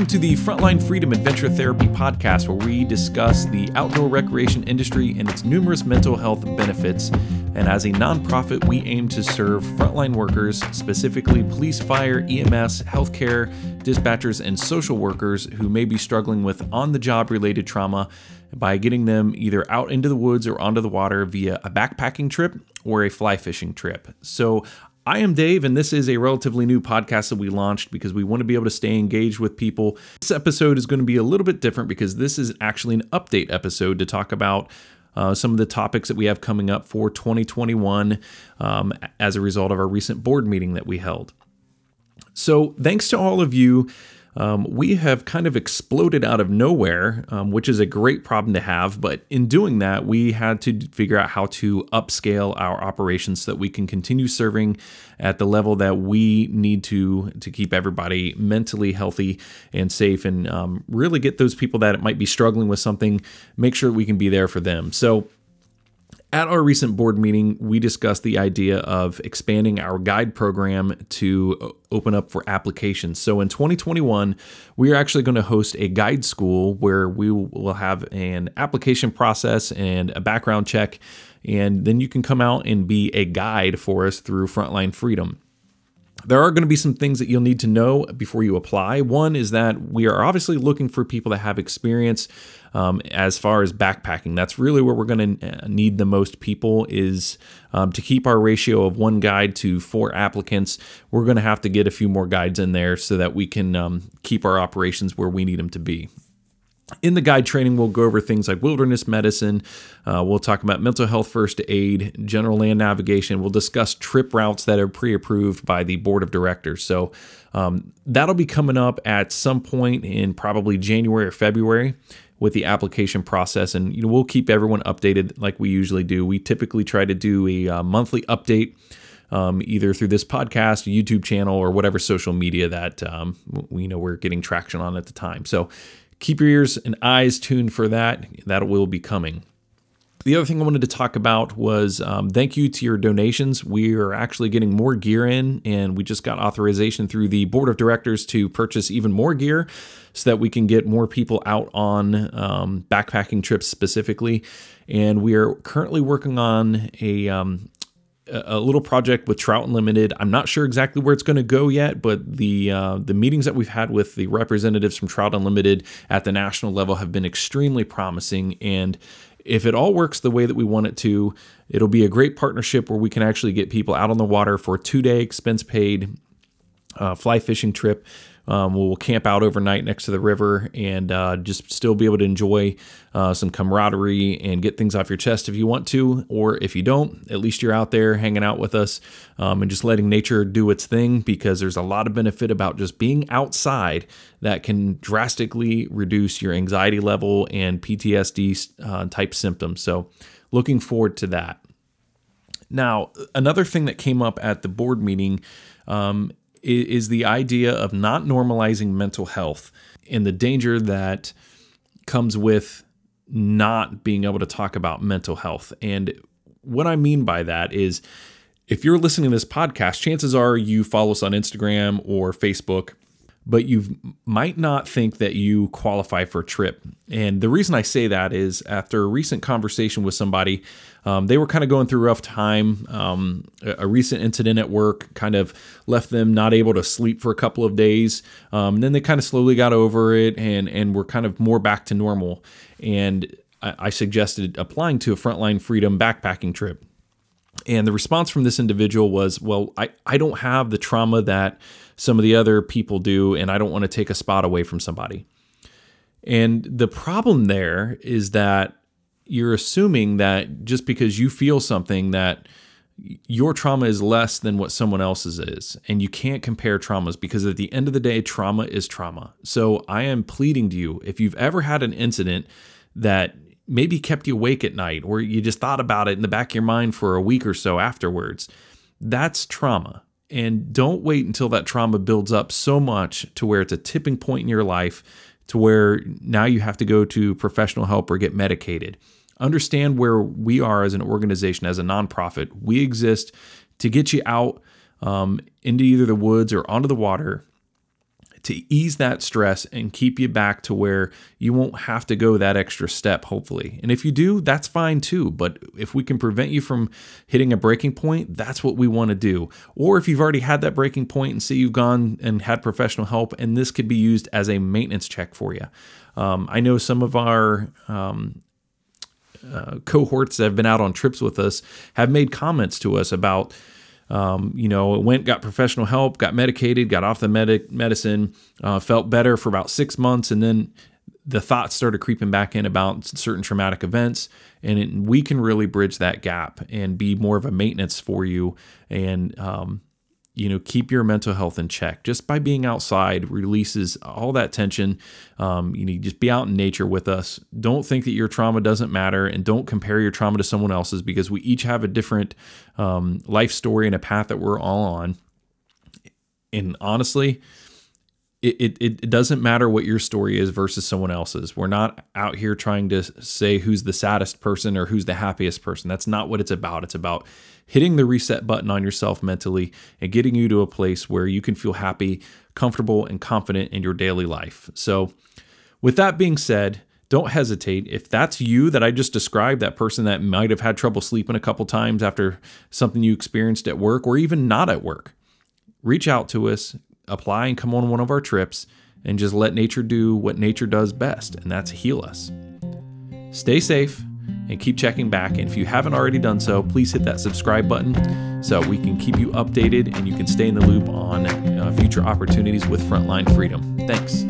Welcome to the Frontline Freedom Adventure Therapy podcast, where we discuss the outdoor recreation industry and its numerous mental health benefits. And as a nonprofit, we aim to serve frontline workers, specifically police, fire, EMS, healthcare, dispatchers, and social workers who may be struggling with on the job related trauma by getting them either out into the woods or onto the water via a backpacking trip or a fly fishing trip. So I am Dave, and this is a relatively new podcast that we launched because we want to be able to stay engaged with people. This episode is going to be a little bit different because this is actually an update episode to talk about uh, some of the topics that we have coming up for 2021 um, as a result of our recent board meeting that we held. So, thanks to all of you um, we have kind of exploded out of nowhere, um, which is a great problem to have. But in doing that, we had to figure out how to upscale our operations so that we can continue serving at the level that we need to to keep everybody mentally healthy and safe, and um, really get those people that might be struggling with something, make sure we can be there for them. So at our recent board meeting, we discussed the idea of expanding our guide program to open up for applications. So in 2021, we are actually going to host a guide school where we will have an application process and a background check. And then you can come out and be a guide for us through Frontline Freedom. There are going to be some things that you'll need to know before you apply. One is that we are obviously looking for people that have experience um, as far as backpacking. That's really where we're going to uh, need the most people is um, to keep our ratio of one guide to four applicants. We're going to have to get a few more guides in there so that we can um, keep our operations where we need them to be. In the guide training, we'll go over things like wilderness medicine. Uh, we'll talk about mental health first aid, general land navigation. We'll discuss trip routes that are pre approved by the board of directors. So um, that'll be coming up at some point in probably January or February with the application process. And you know, we'll keep everyone updated like we usually do. We typically try to do a uh, monthly update. Um, either through this podcast, YouTube channel, or whatever social media that um, we know we're getting traction on at the time. So keep your ears and eyes tuned for that. That will be coming. The other thing I wanted to talk about was um, thank you to your donations. We are actually getting more gear in, and we just got authorization through the board of directors to purchase even more gear so that we can get more people out on um, backpacking trips specifically. And we are currently working on a um, a little project with Trout Unlimited. I'm not sure exactly where it's going to go yet, but the uh, the meetings that we've had with the representatives from Trout Unlimited at the national level have been extremely promising. And if it all works the way that we want it to, it'll be a great partnership where we can actually get people out on the water for two day expense paid uh, fly fishing trip um, we'll camp out overnight next to the river and uh, just still be able to enjoy uh, some camaraderie and get things off your chest if you want to, or if you don't, at least you're out there hanging out with us um, and just letting nature do its thing because there's a lot of benefit about just being outside that can drastically reduce your anxiety level and PTSD uh, type symptoms. So, looking forward to that. Now, another thing that came up at the board meeting um, is the idea of not normalizing mental health and the danger that comes with not being able to talk about mental health. And what I mean by that is if you're listening to this podcast, chances are you follow us on Instagram or Facebook but you might not think that you qualify for a trip. And the reason I say that is after a recent conversation with somebody, um, they were kind of going through a rough time. Um, a, a, recent incident at work kind of left them not able to sleep for a couple of days. Um, and then they kind of slowly got over it and, and were kind of more back to normal. And I, I suggested applying to a Frontline Freedom backpacking trip. And the response from this individual was, Well, I, I don't have the trauma that some of the other people do, and I don't want to take a spot away from somebody. And the problem there is that you're assuming that just because you feel something that your trauma is less than what someone else's is and you can't compare traumas because at the end of the day trauma is trauma. So I am pleading to you if you've ever had an incident that maybe kept you awake at night or you just thought about it in the back of your mind for a week or so afterwards, that's trauma. And don't wait until that trauma builds up so much to where it's a tipping point in your life to where now you have to go to professional help or get medicated. Understand where we are as an organization, as a nonprofit. We exist to get you out um, into either the woods or onto the water to ease that stress and keep you back to where you won't have to go that extra step, hopefully. And if you do, that's fine too. But if we can prevent you from hitting a breaking point, that's what we want to do. Or if you've already had that breaking point and say you've gone and had professional help, and this could be used as a maintenance check for you. Um, I know some of our um, uh, cohorts that have been out on trips with us have made comments to us about um, you know, it went, got professional help, got medicated, got off the medic medicine, uh, felt better for about six months, and then the thoughts started creeping back in about certain traumatic events, and it, we can really bridge that gap and be more of a maintenance for you. And um, you know keep your mental health in check. Just by being outside releases all that tension. Um, you need just be out in nature with us. Don't think that your trauma doesn't matter and don't compare your trauma to someone else's because we each have a different um, life story and a path that we're all on. And honestly it, it, it doesn't matter what your story is versus someone else's. We're not out here trying to say who's the saddest person or who's the happiest person. That's not what it's about. It's about hitting the reset button on yourself mentally and getting you to a place where you can feel happy, comfortable, and confident in your daily life. So, with that being said, don't hesitate. If that's you that I just described, that person that might have had trouble sleeping a couple times after something you experienced at work or even not at work, reach out to us, apply and come on one of our trips and just let nature do what nature does best, and that's heal us. Stay safe and keep checking back. And if you haven't already done so, please hit that subscribe button so we can keep you updated and you can stay in the loop on uh, future opportunities with Frontline Freedom. Thanks.